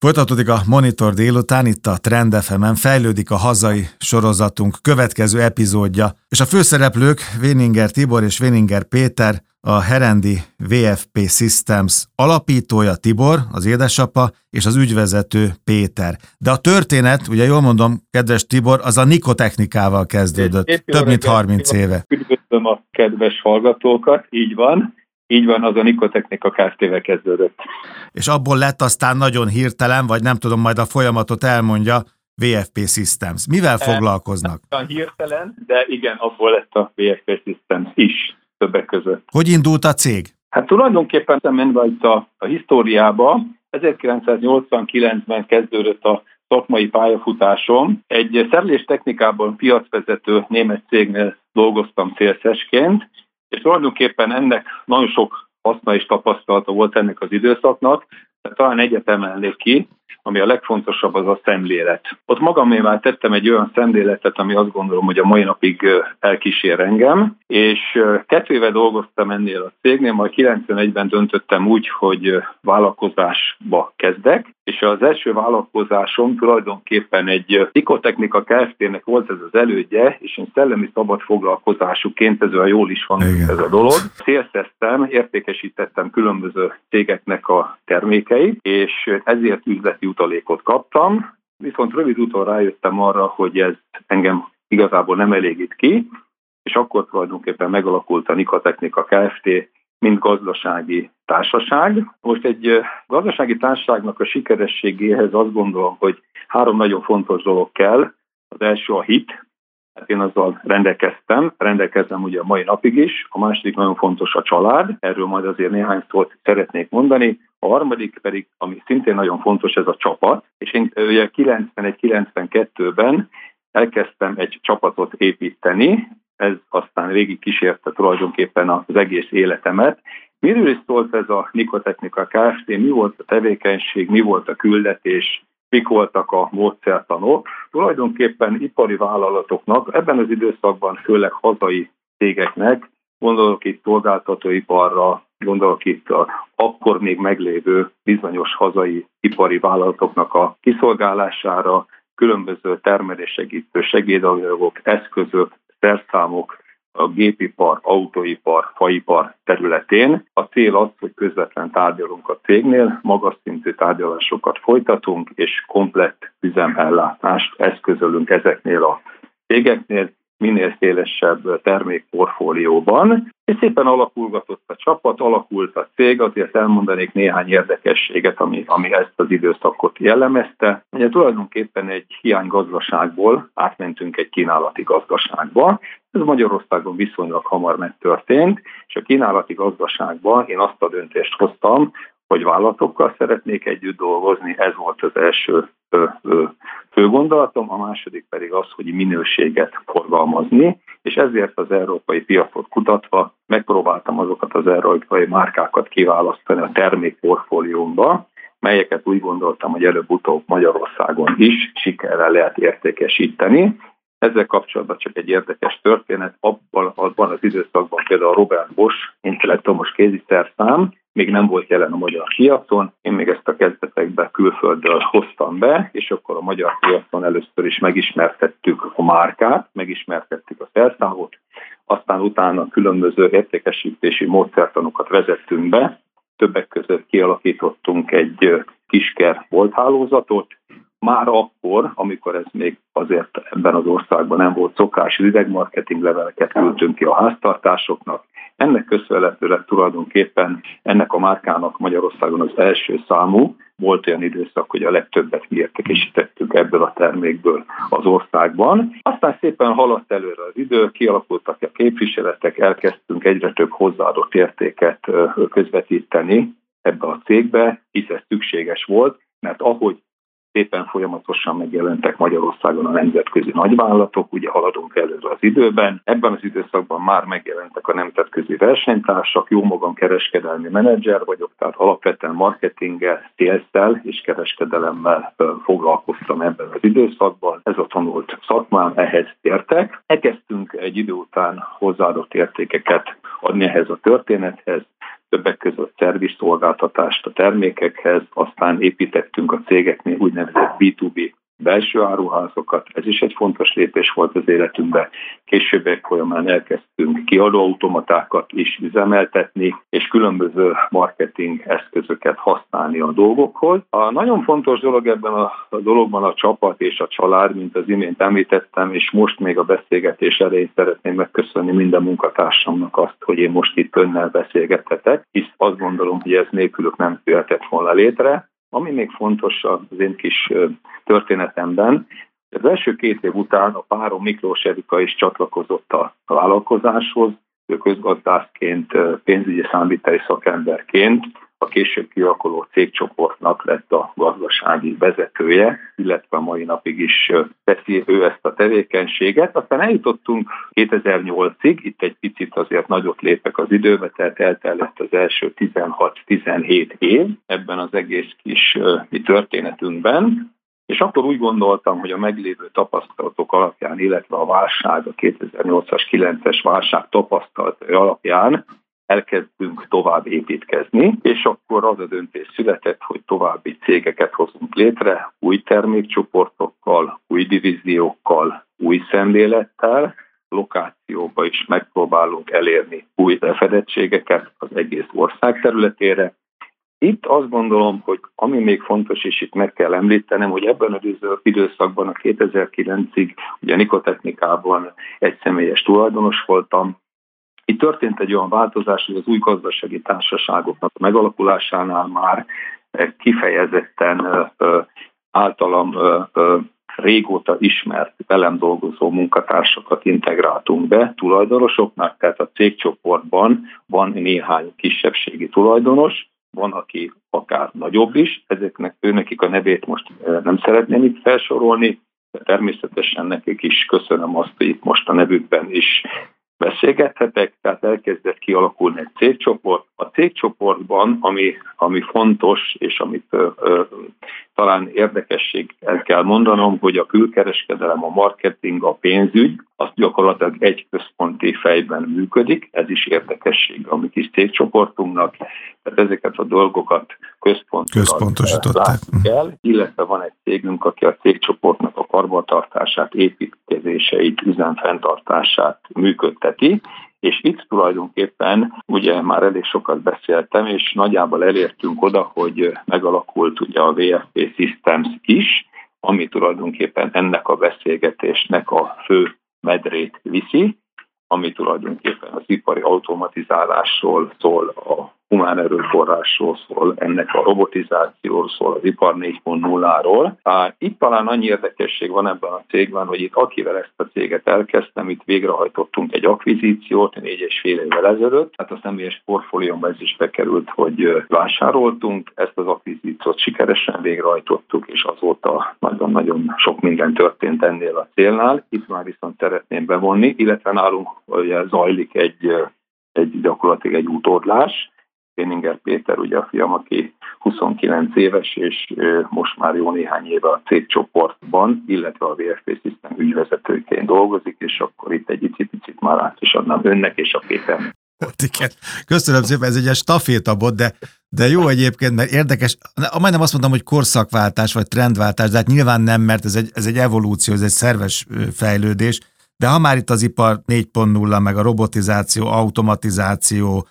Folytatódik a Monitor délután, itt a Trend fm fejlődik a hazai sorozatunk következő epizódja, és a főszereplők Véninger Tibor és Véninger Péter, a Herendi VFP Systems alapítója Tibor, az édesapa, és az ügyvezető Péter. De a történet, ugye jól mondom, kedves Tibor, az a nikotechnikával kezdődött, több mint 30 éve. Üdvözlöm a kedves hallgatókat, így van. Így van, az a Nikotechnika Kft-vel kezdődött. És abból lett aztán nagyon hirtelen, vagy nem tudom, majd a folyamatot elmondja, VFP Systems. Mivel e, foglalkoznak? Olyan hirtelen, de igen, abból lett a VFP Systems is többek között. Hogy indult a cég? Hát tulajdonképpen menve itt a, a históriába, 1989-ben kezdődött a szakmai pályafutásom. Egy szerelés technikában piacvezető német cégnél dolgoztam szélszesként, és tulajdonképpen ennek nagyon sok haszna és tapasztalata volt ennek az időszaknak, de talán egyet emelnék ki, ami a legfontosabb az a szemlélet. Ott magamével tettem egy olyan szemléletet, ami azt gondolom, hogy a mai napig elkísér engem, és kettő éve dolgoztam ennél a cégnél, majd 91-ben döntöttem úgy, hogy vállalkozásba kezdek, és az első vállalkozásom tulajdonképpen egy Tikotechnika Kft-nek volt ez az elődje, és én szellemi szabad foglalkozásúként, ez olyan jól is van ez a dolog. Szélszeztem, értékesítettem különböző cégeknek a termékeit, és ezért üzleti utalékot kaptam, viszont rövid úton rájöttem arra, hogy ez engem igazából nem elégít ki, és akkor tulajdonképpen megalakult a Nikatechnika Kft., mint gazdasági társaság. Most egy gazdasági társaságnak a sikerességéhez azt gondolom, hogy három nagyon fontos dolog kell. Az első a hit, hát én azzal rendelkeztem, rendelkezem ugye a mai napig is. A második nagyon fontos a család, erről majd azért néhány szót szeretnék mondani. A harmadik pedig, ami szintén nagyon fontos, ez a csapat. És én ugye 91-92-ben elkezdtem egy csapatot építeni, ez aztán végig kísérte tulajdonképpen az egész életemet. Miről is szólt ez a Nikotechnika Kft., mi volt a tevékenység, mi volt a küldetés, mik voltak a módszertanok. Tulajdonképpen ipari vállalatoknak, ebben az időszakban főleg hazai cégeknek, gondolok itt szolgáltatóiparra, gondolok itt a akkor még meglévő bizonyos hazai ipari vállalatoknak a kiszolgálására, különböző termeléssegítő segédanyagok, eszközök, szerszámok, a gépipar, autóipar, faipar területén. A cél az, hogy közvetlen tárgyalunk a cégnél, magas szintű tárgyalásokat folytatunk, és komplett üzemellátást eszközölünk ezeknél a cégeknél, minél szélesebb termékportfólióban. És szépen alakulgatott a csapat, alakult a cég, azért elmondanék néhány érdekességet, ami, ami ezt az időszakot jellemezte. Ugye tulajdonképpen egy hiánygazdaságból átmentünk egy kínálati gazdaságba. Ez Magyarországon viszonylag hamar megtörtént, és a kínálati gazdaságban én azt a döntést hoztam, hogy vállalatokkal szeretnék együtt dolgozni, ez volt az első fő gondolatom, a második pedig az, hogy minőséget forgalmazni, és ezért az európai piacot kutatva megpróbáltam azokat az európai márkákat kiválasztani a termékportfóliómba, melyeket úgy gondoltam, hogy előbb-utóbb Magyarországon is sikerrel lehet értékesíteni. Ezzel kapcsolatban csak egy érdekes történet, abban, abban az időszakban például a Robert Bosch intellektumos kéziszerszám még nem volt jelen a magyar piacon. Én még ezt a kezdetekben külföldről hoztam be, és akkor a magyar piacon először is megismertettük a márkát, megismertettük a szerszámot, aztán utána különböző értékesítési módszertanokat vezettünk be, többek között kialakítottunk egy kisker bolthálózatot, már akkor, amikor ez még azért ebben az országban nem volt szokás, idegmarketing leveleket küldtünk ki a háztartásoknak, ennek köszönhetőleg tulajdonképpen ennek a márkának Magyarországon az első számú, volt olyan időszak, hogy a legtöbbet mi értékesítettük ebből a termékből az országban. Aztán szépen haladt előre az idő, kialakultak a képviseletek, elkezdtünk egyre több hozzáadott értéket közvetíteni ebbe a cégbe, hisz ez szükséges volt, mert ahogy szépen folyamatosan megjelentek Magyarországon a nemzetközi nagyvállalatok, ugye haladunk előre az időben. Ebben az időszakban már megjelentek a nemzetközi versenytársak, jó magam kereskedelmi menedzser vagyok, tehát alapvetően marketinggel, szélszel és kereskedelemmel foglalkoztam ebben az időszakban. Ez a tanult szakmám, ehhez értek. Elkezdtünk egy idő után hozzáadott értékeket adni ehhez a történethez, többek között szervizszolgáltatást a termékekhez, aztán építettünk a cégeknél úgynevezett B2B belső áruházokat, ez is egy fontos lépés volt az életünkben. Későbbek folyamán elkezdtünk kiadóautomatákat is üzemeltetni, és különböző marketing eszközöket használni a dolgokhoz. A nagyon fontos dolog ebben a, a dologban a csapat és a család, mint az imént említettem, és most még a beszélgetés elején szeretném megköszönni minden munkatársamnak azt, hogy én most itt önnel beszélgethetek, hisz azt gondolom, hogy ez nélkülük nem jöhetett volna létre. Ami még fontos az én kis történetemben, az első két év után a párom Miklós Erika is csatlakozott a vállalkozáshoz, ő közgazdászként, pénzügyi számviteli szakemberként a később kialakuló cégcsoportnak lett a gazdasági vezetője, illetve a mai napig is teszi ő ezt a tevékenységet. Aztán eljutottunk 2008-ig, itt egy picit azért nagyot lépek az időbe, tehát eltellett az első 16-17 év ebben az egész kis mi történetünkben, és akkor úgy gondoltam, hogy a meglévő tapasztalatok alapján, illetve a válság, a 2008-as, 9-es válság tapasztalatai alapján elkezdünk tovább építkezni, és akkor az a döntés született, hogy további cégeket hozunk létre, új termékcsoportokkal, új divíziókkal, új szemlélettel, lokációba is megpróbálunk elérni új lefedettségeket az egész ország területére. Itt azt gondolom, hogy ami még fontos, és itt meg kell említenem, hogy ebben az időszakban, a 2009-ig, ugye Nikotechnikában egy személyes tulajdonos voltam, itt történt egy olyan változás, hogy az új gazdasági társaságoknak a megalakulásánál már kifejezetten általam régóta ismert, velem dolgozó munkatársakat integráltunk be tulajdonosoknak, tehát a cégcsoportban van néhány kisebbségi tulajdonos, van, aki akár nagyobb is, ezeknek őnekik a nevét most nem szeretném itt felsorolni, de természetesen nekik is köszönöm azt, hogy itt most a nevükben is beszélgethetek, tehát elkezdett kialakulni egy cégcsoport. A cégcsoportban, ami, ami fontos, és amit ö, ö, talán érdekesség el kell mondanom, hogy a külkereskedelem, a marketing, a pénzügy, az gyakorlatilag egy központi fejben működik, ez is érdekesség a mi kis cégcsoportunknak, tehát ezeket a dolgokat központosították. el, illetve van egy cégünk, aki a cégcsoportnak a karbantartását, építkezéseit, üzemfenntartását működteti, és itt tulajdonképpen ugye már elég sokat beszéltem, és nagyjából elértünk oda, hogy megalakult ugye a VFP Systems is, ami tulajdonképpen ennek a beszélgetésnek a fő medrét viszi, ami tulajdonképpen az ipari automatizálásról szól, a humán erőforrásról szól, ennek a robotizációról szól, az ipar 4.0-ról. Itt talán annyi érdekesség van ebben a cégben, hogy itt akivel ezt a céget elkezdtem, itt végrehajtottunk egy akvizíciót négy és fél évvel ezelőtt, hát a személyes portfóliómban ez is bekerült, hogy vásároltunk, ezt az akvizíciót sikeresen végrehajtottuk, és azóta nagyon-nagyon sok minden történt ennél a célnál. Itt már viszont szeretném bevonni, illetve nálunk ugye, zajlik egy egy gyakorlatilag egy utódlás, Péninger Péter, ugye a fiam, aki 29 éves, és most már jó néhány éve a cégcsoportban, illetve a VFP System ügyvezetőként dolgozik, és akkor itt egy picit már át is adnám önnek és a Péter. Igen. Köszönöm szépen, ez egy stafétabot, de, de jó egyébként, mert érdekes, majdnem azt mondtam, hogy korszakváltás vagy trendváltás, de hát nyilván nem, mert ez egy, ez egy evolúció, ez egy szerves fejlődés, de ha már itt az ipar 4.0, meg a robotizáció, automatizáció,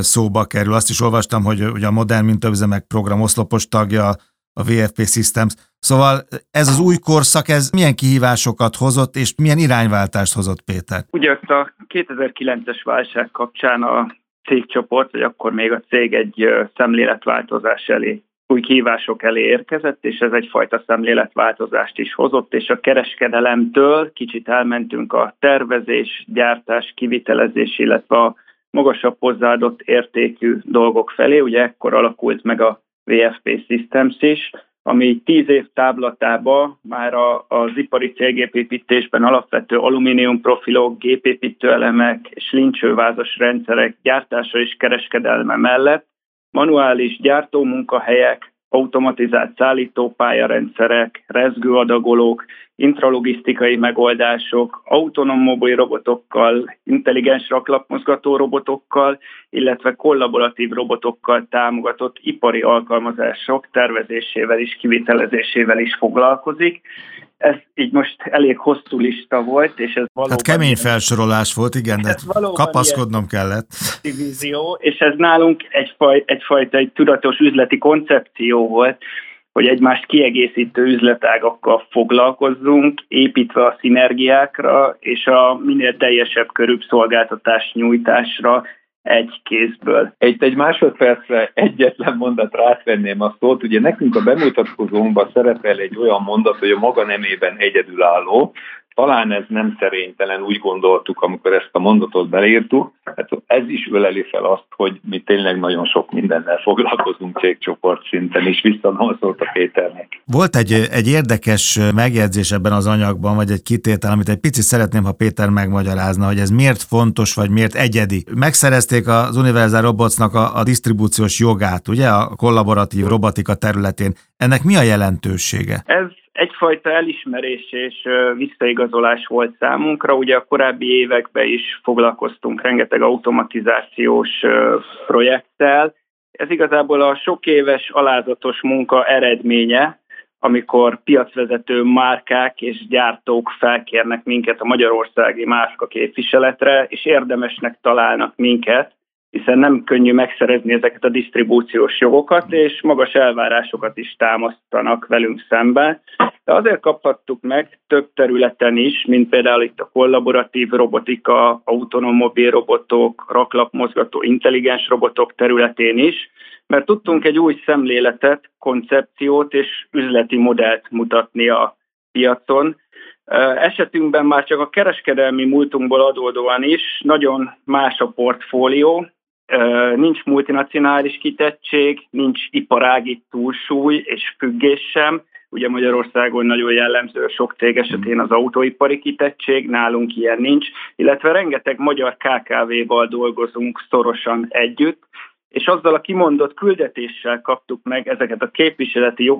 szóba kerül. Azt is olvastam, hogy, hogy a modern mintaüzemek program oszlopos tagja a VFP Systems. Szóval ez az új korszak, ez milyen kihívásokat hozott, és milyen irányváltást hozott, Péter? Ugye a 2009-es válság kapcsán a cégcsoport, vagy akkor még a cég egy szemléletváltozás elé új kihívások elé érkezett, és ez egyfajta szemléletváltozást is hozott, és a kereskedelemtől kicsit elmentünk a tervezés, gyártás, kivitelezés, illetve a magasabb hozzáadott értékű dolgok felé. Ugye ekkor alakult meg a VFP Systems is, ami tíz év táblatába már a, az ipari célgépépítésben alapvető alumínium profilok, gépépítő elemek és lincsővázas rendszerek gyártása és kereskedelme mellett manuális gyártómunkahelyek, automatizált szállítópályarendszerek, rezgőadagolók, intralogisztikai megoldások, autonóm mobil robotokkal, intelligens raklapmozgató robotokkal, illetve kollaboratív robotokkal támogatott ipari alkalmazások tervezésével és kivitelezésével is foglalkozik. Ez így most elég hosszú lista volt, és ez valóban... Hát kemény felsorolás volt, igen, de kapaszkodnom kellett. Divízió, és ez nálunk egyfaj, egyfajta egy tudatos üzleti koncepció volt, hogy egymást kiegészítő üzletágakkal foglalkozzunk, építve a szinergiákra és a minél teljesebb körűbb szolgáltatás nyújtásra egy kézből. Egy, egy másodpercre egyetlen mondat rátvenném a szót. Ugye nekünk a bemutatkozónkban szerepel egy olyan mondat, hogy a maga nemében egyedülálló, talán ez nem szerénytelen, úgy gondoltuk, amikor ezt a mondatot beleírtuk. Hát ez is öleli fel azt, hogy mi tényleg nagyon sok mindennel foglalkozunk cégcsoport szinten, és visszadom szólt a Péternek. Volt egy, egy érdekes megjegyzés ebben az anyagban, vagy egy kitétel, amit egy picit szeretném, ha Péter megmagyarázna, hogy ez miért fontos, vagy miért egyedi. Megszerezték az Universal Robotsnak a, a disztribúciós jogát, ugye, a kollaboratív robotika területén. Ennek mi a jelentősége? Ez egyfajta elismerés és visszaigazolás volt számunkra. Ugye a korábbi években is foglalkoztunk rengeteg automatizációs projekttel. Ez igazából a sok éves alázatos munka eredménye, amikor piacvezető márkák és gyártók felkérnek minket a magyarországi márka képviseletre, és érdemesnek találnak minket, hiszen nem könnyű megszerezni ezeket a disztribúciós jogokat, és magas elvárásokat is támasztanak velünk szembe. De azért kaphattuk meg több területen is, mint például itt a kollaboratív robotika, autonóm mobil robotok, raklapmozgató intelligens robotok területén is, mert tudtunk egy új szemléletet, koncepciót és üzleti modellt mutatni a piacon, Esetünkben már csak a kereskedelmi múltunkból adódóan is nagyon más a portfólió, nincs multinacionális kitettség, nincs iparági túlsúly és függés sem. Ugye Magyarországon nagyon jellemző sok cég esetén az autóipari kitettség, nálunk ilyen nincs, illetve rengeteg magyar KKV-val dolgozunk szorosan együtt, és azzal a kimondott küldetéssel kaptuk meg ezeket a képviseleti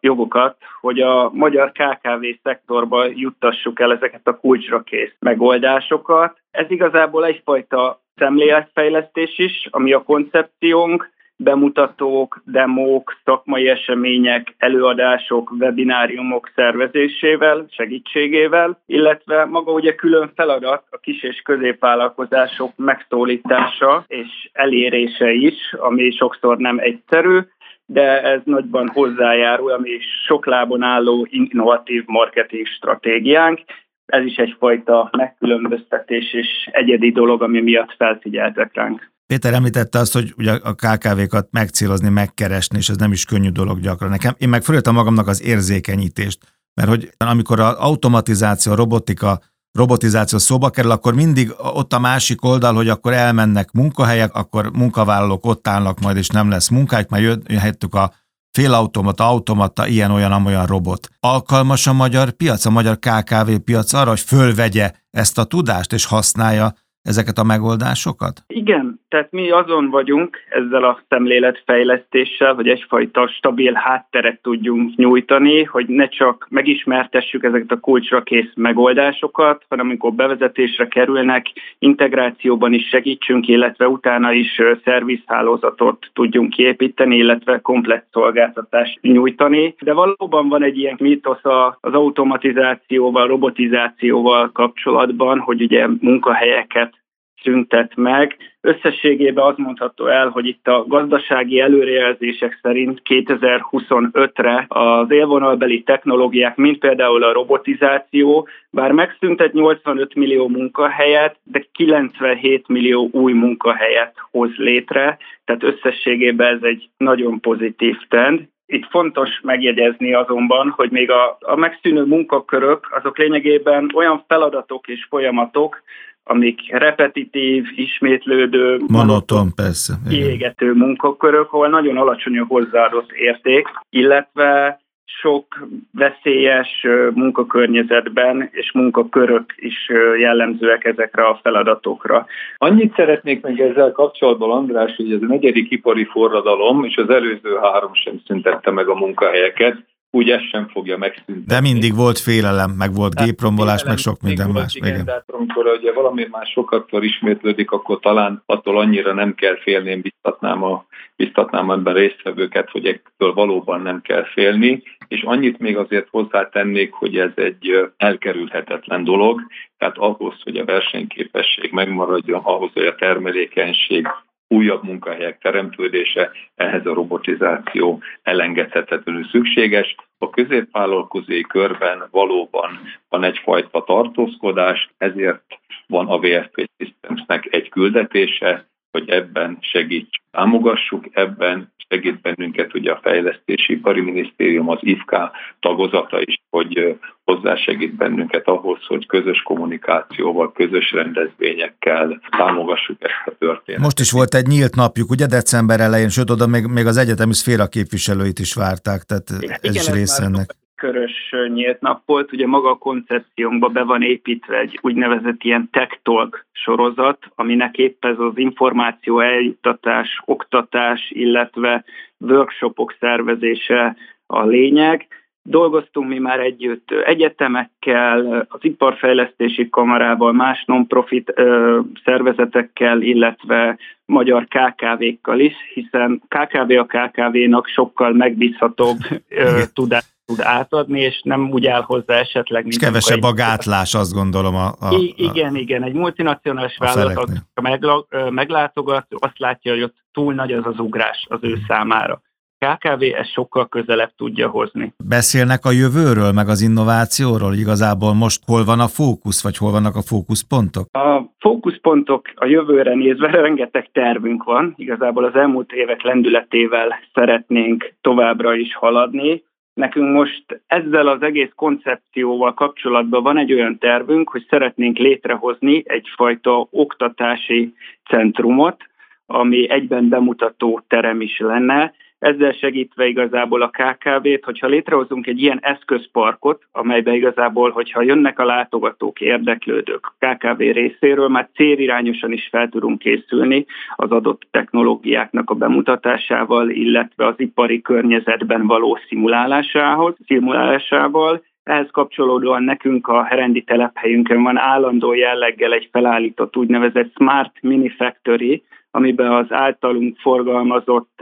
jogokat, hogy a magyar KKV szektorba juttassuk el ezeket a kulcsra kész megoldásokat. Ez igazából egyfajta szemléletfejlesztés is, ami a koncepciónk, bemutatók, demók, szakmai események, előadások, webináriumok szervezésével, segítségével, illetve maga ugye külön feladat a kis és középvállalkozások megszólítása és elérése is, ami sokszor nem egyszerű, de ez nagyban hozzájárul, ami sok lábon álló innovatív marketing stratégiánk, ez is egyfajta megkülönböztetés és egyedi dolog, ami miatt felfigyeltek ránk. Péter említette azt, hogy ugye a KKV-kat megcélozni, megkeresni, és ez nem is könnyű dolog gyakran. Nekem, én megfölöltem magamnak az érzékenyítést, mert hogy amikor az automatizáció, a robotika, robotizáció szóba kerül, akkor mindig ott a másik oldal, hogy akkor elmennek munkahelyek, akkor munkavállalók ott állnak majd, és nem lesz munkájuk, majd jöhettük a félautomata, automata, ilyen-olyan, amolyan robot. Alkalmas a magyar piac, a magyar KKV piac arra, hogy fölvegye ezt a tudást és használja ezeket a megoldásokat? Igen, tehát mi azon vagyunk ezzel a szemléletfejlesztéssel, hogy egyfajta stabil hátteret tudjunk nyújtani, hogy ne csak megismertessük ezeket a kulcsra kész megoldásokat, hanem amikor bevezetésre kerülnek, integrációban is segítsünk, illetve utána is szervizhálózatot tudjunk kiépíteni, illetve komplett szolgáltatást nyújtani. De valóban van egy ilyen mítosz az automatizációval, robotizációval kapcsolatban, hogy ugye munkahelyeket szüntet meg. Összességében azt mondható el, hogy itt a gazdasági előrejelzések szerint 2025-re az élvonalbeli technológiák, mint például a robotizáció, bár megszüntet 85 millió munkahelyet, de 97 millió új munkahelyet hoz létre, tehát összességében ez egy nagyon pozitív trend. Itt fontos megjegyezni azonban, hogy még a, a megszűnő munkakörök azok lényegében olyan feladatok és folyamatok, amik repetitív, ismétlődő, monoton, persze, kiégető munkakörök, ahol nagyon alacsony a hozzáadott érték, illetve sok veszélyes munkakörnyezetben és munkakörök is jellemzőek ezekre a feladatokra. Annyit szeretnék meg ezzel kapcsolatban, András, hogy ez a negyedik ipari forradalom, és az előző három sem szüntette meg a munkahelyeket, úgy ez sem fogja megszűnni. De mindig volt félelem, meg volt hát, géprombolás, meg sok minden más. Igen, igen. De amikor ugye valami már sokaktól ismétlődik, akkor talán attól annyira nem kell félni, én biztatnám, a, biztatnám ebben résztvevőket, hogy ettől valóban nem kell félni, és annyit még azért hozzátennék, hogy ez egy elkerülhetetlen dolog, tehát ahhoz, hogy a versenyképesség megmaradjon, ahhoz, hogy a termelékenység újabb munkahelyek teremtődése, ehhez a robotizáció elengedhetetlenül szükséges. A középvállalkozói körben valóban van egyfajta tartózkodás, ezért van a VFP Systemsnek egy küldetése, hogy ebben segíts, támogassuk, ebben segít bennünket ugye a Fejlesztési Ipari Minisztérium, az IFK tagozata is, hogy hozzásegít bennünket ahhoz, hogy közös kommunikációval, közös rendezvényekkel támogassuk ezt a történetet. Most is volt egy nyílt napjuk, ugye december elején, sőt oda még, még az egyetemi szféra képviselőit is várták, tehát ez Igen, is része ennek körös nyílt nap volt. Ugye maga a koncepciónkba be van építve egy úgynevezett ilyen tech talk sorozat, aminek épp ez az információ eljuttatás, oktatás, illetve workshopok szervezése a lényeg. Dolgoztunk mi már együtt egyetemekkel, az iparfejlesztési kamarával, más non-profit ö, szervezetekkel, illetve magyar KKV-kkal is, hiszen KKV a KKV-nak sokkal megbízhatóbb ö, tudást tud átadni, és nem úgy áll hozzá esetleg... És kevesebb a gátlás, azt gondolom. A, a, I- igen, igen. Egy multinacionális vállalat, a meglátogat, azt látja, hogy ott túl nagy az az ugrás az ő hmm. számára. KKV ezt sokkal közelebb tudja hozni. Beszélnek a jövőről, meg az innovációról? Igazából most hol van a fókusz, vagy hol vannak a fókuszpontok? A fókuszpontok a jövőre nézve rengeteg tervünk van. Igazából az elmúlt évek lendületével szeretnénk továbbra is haladni. Nekünk most ezzel az egész koncepcióval kapcsolatban van egy olyan tervünk, hogy szeretnénk létrehozni egyfajta oktatási centrumot, ami egyben bemutató terem is lenne, ezzel segítve igazából a KKV-t, hogyha létrehozunk egy ilyen eszközparkot, amelybe igazából, hogyha jönnek a látogatók, érdeklődők KKV részéről, már célirányosan is fel tudunk készülni az adott technológiáknak a bemutatásával, illetve az ipari környezetben való szimulálásához, szimulálásával, ehhez kapcsolódóan nekünk a Herendi telephelyünkön van állandó jelleggel egy felállított úgynevezett Smart Mini Factory, amiben az általunk forgalmazott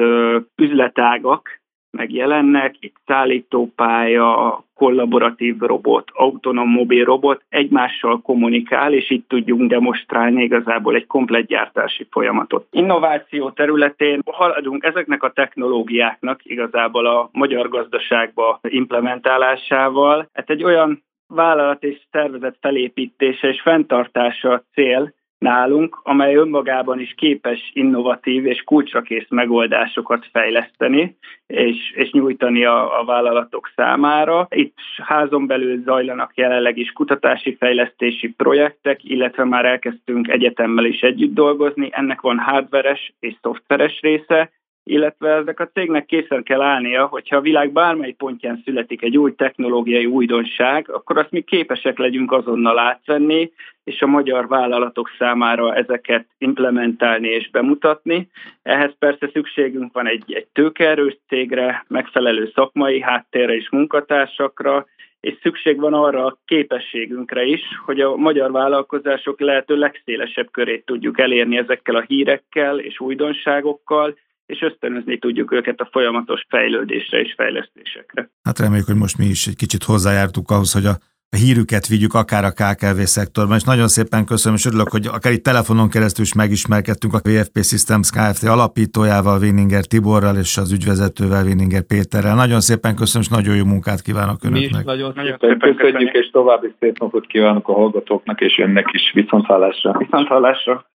üzletágak megjelennek, itt szállítópálya, kollaboratív robot, autonóm mobil robot egymással kommunikál, és itt tudjunk demonstrálni igazából egy komplet gyártási folyamatot. Innováció területén haladunk ezeknek a technológiáknak igazából a magyar gazdaságba implementálásával. Hát egy olyan vállalat és szervezet felépítése és fenntartása a cél, nálunk, amely önmagában is képes innovatív és kulcsakész megoldásokat fejleszteni és, és nyújtani a, a vállalatok számára. Itt házon belül zajlanak jelenleg is kutatási fejlesztési projektek, illetve már elkezdtünk egyetemmel is együtt dolgozni. Ennek van hardveres és szoftveres része, illetve ezek a cégnek készen kell állnia, hogyha a világ bármely pontján születik egy új technológiai újdonság, akkor azt mi képesek legyünk azonnal átvenni, és a magyar vállalatok számára ezeket implementálni és bemutatni. Ehhez persze szükségünk van egy, egy tőkeerős cégre, megfelelő szakmai háttérre és munkatársakra, és szükség van arra a képességünkre is, hogy a magyar vállalkozások lehető legszélesebb körét tudjuk elérni ezekkel a hírekkel és újdonságokkal, és ösztönözni tudjuk őket a folyamatos fejlődésre és fejlesztésekre. Hát reméljük, hogy most mi is egy kicsit hozzájártuk ahhoz, hogy a a hírüket vigyük akár a KKV szektorban, és nagyon szépen köszönöm, és örülök, hogy akár itt telefonon keresztül is megismerkedtünk a VFP Systems Kft. alapítójával, Véninger Tiborral és az ügyvezetővel, Véninger Péterrel. Nagyon szépen köszönöm, és nagyon jó munkát kívánok önöknek. Mi is nagyon, nagyon szépen köszönjük, és további szép napot kívánok a hallgatóknak, és önnek is viszonthallásra. Viszonthallásra.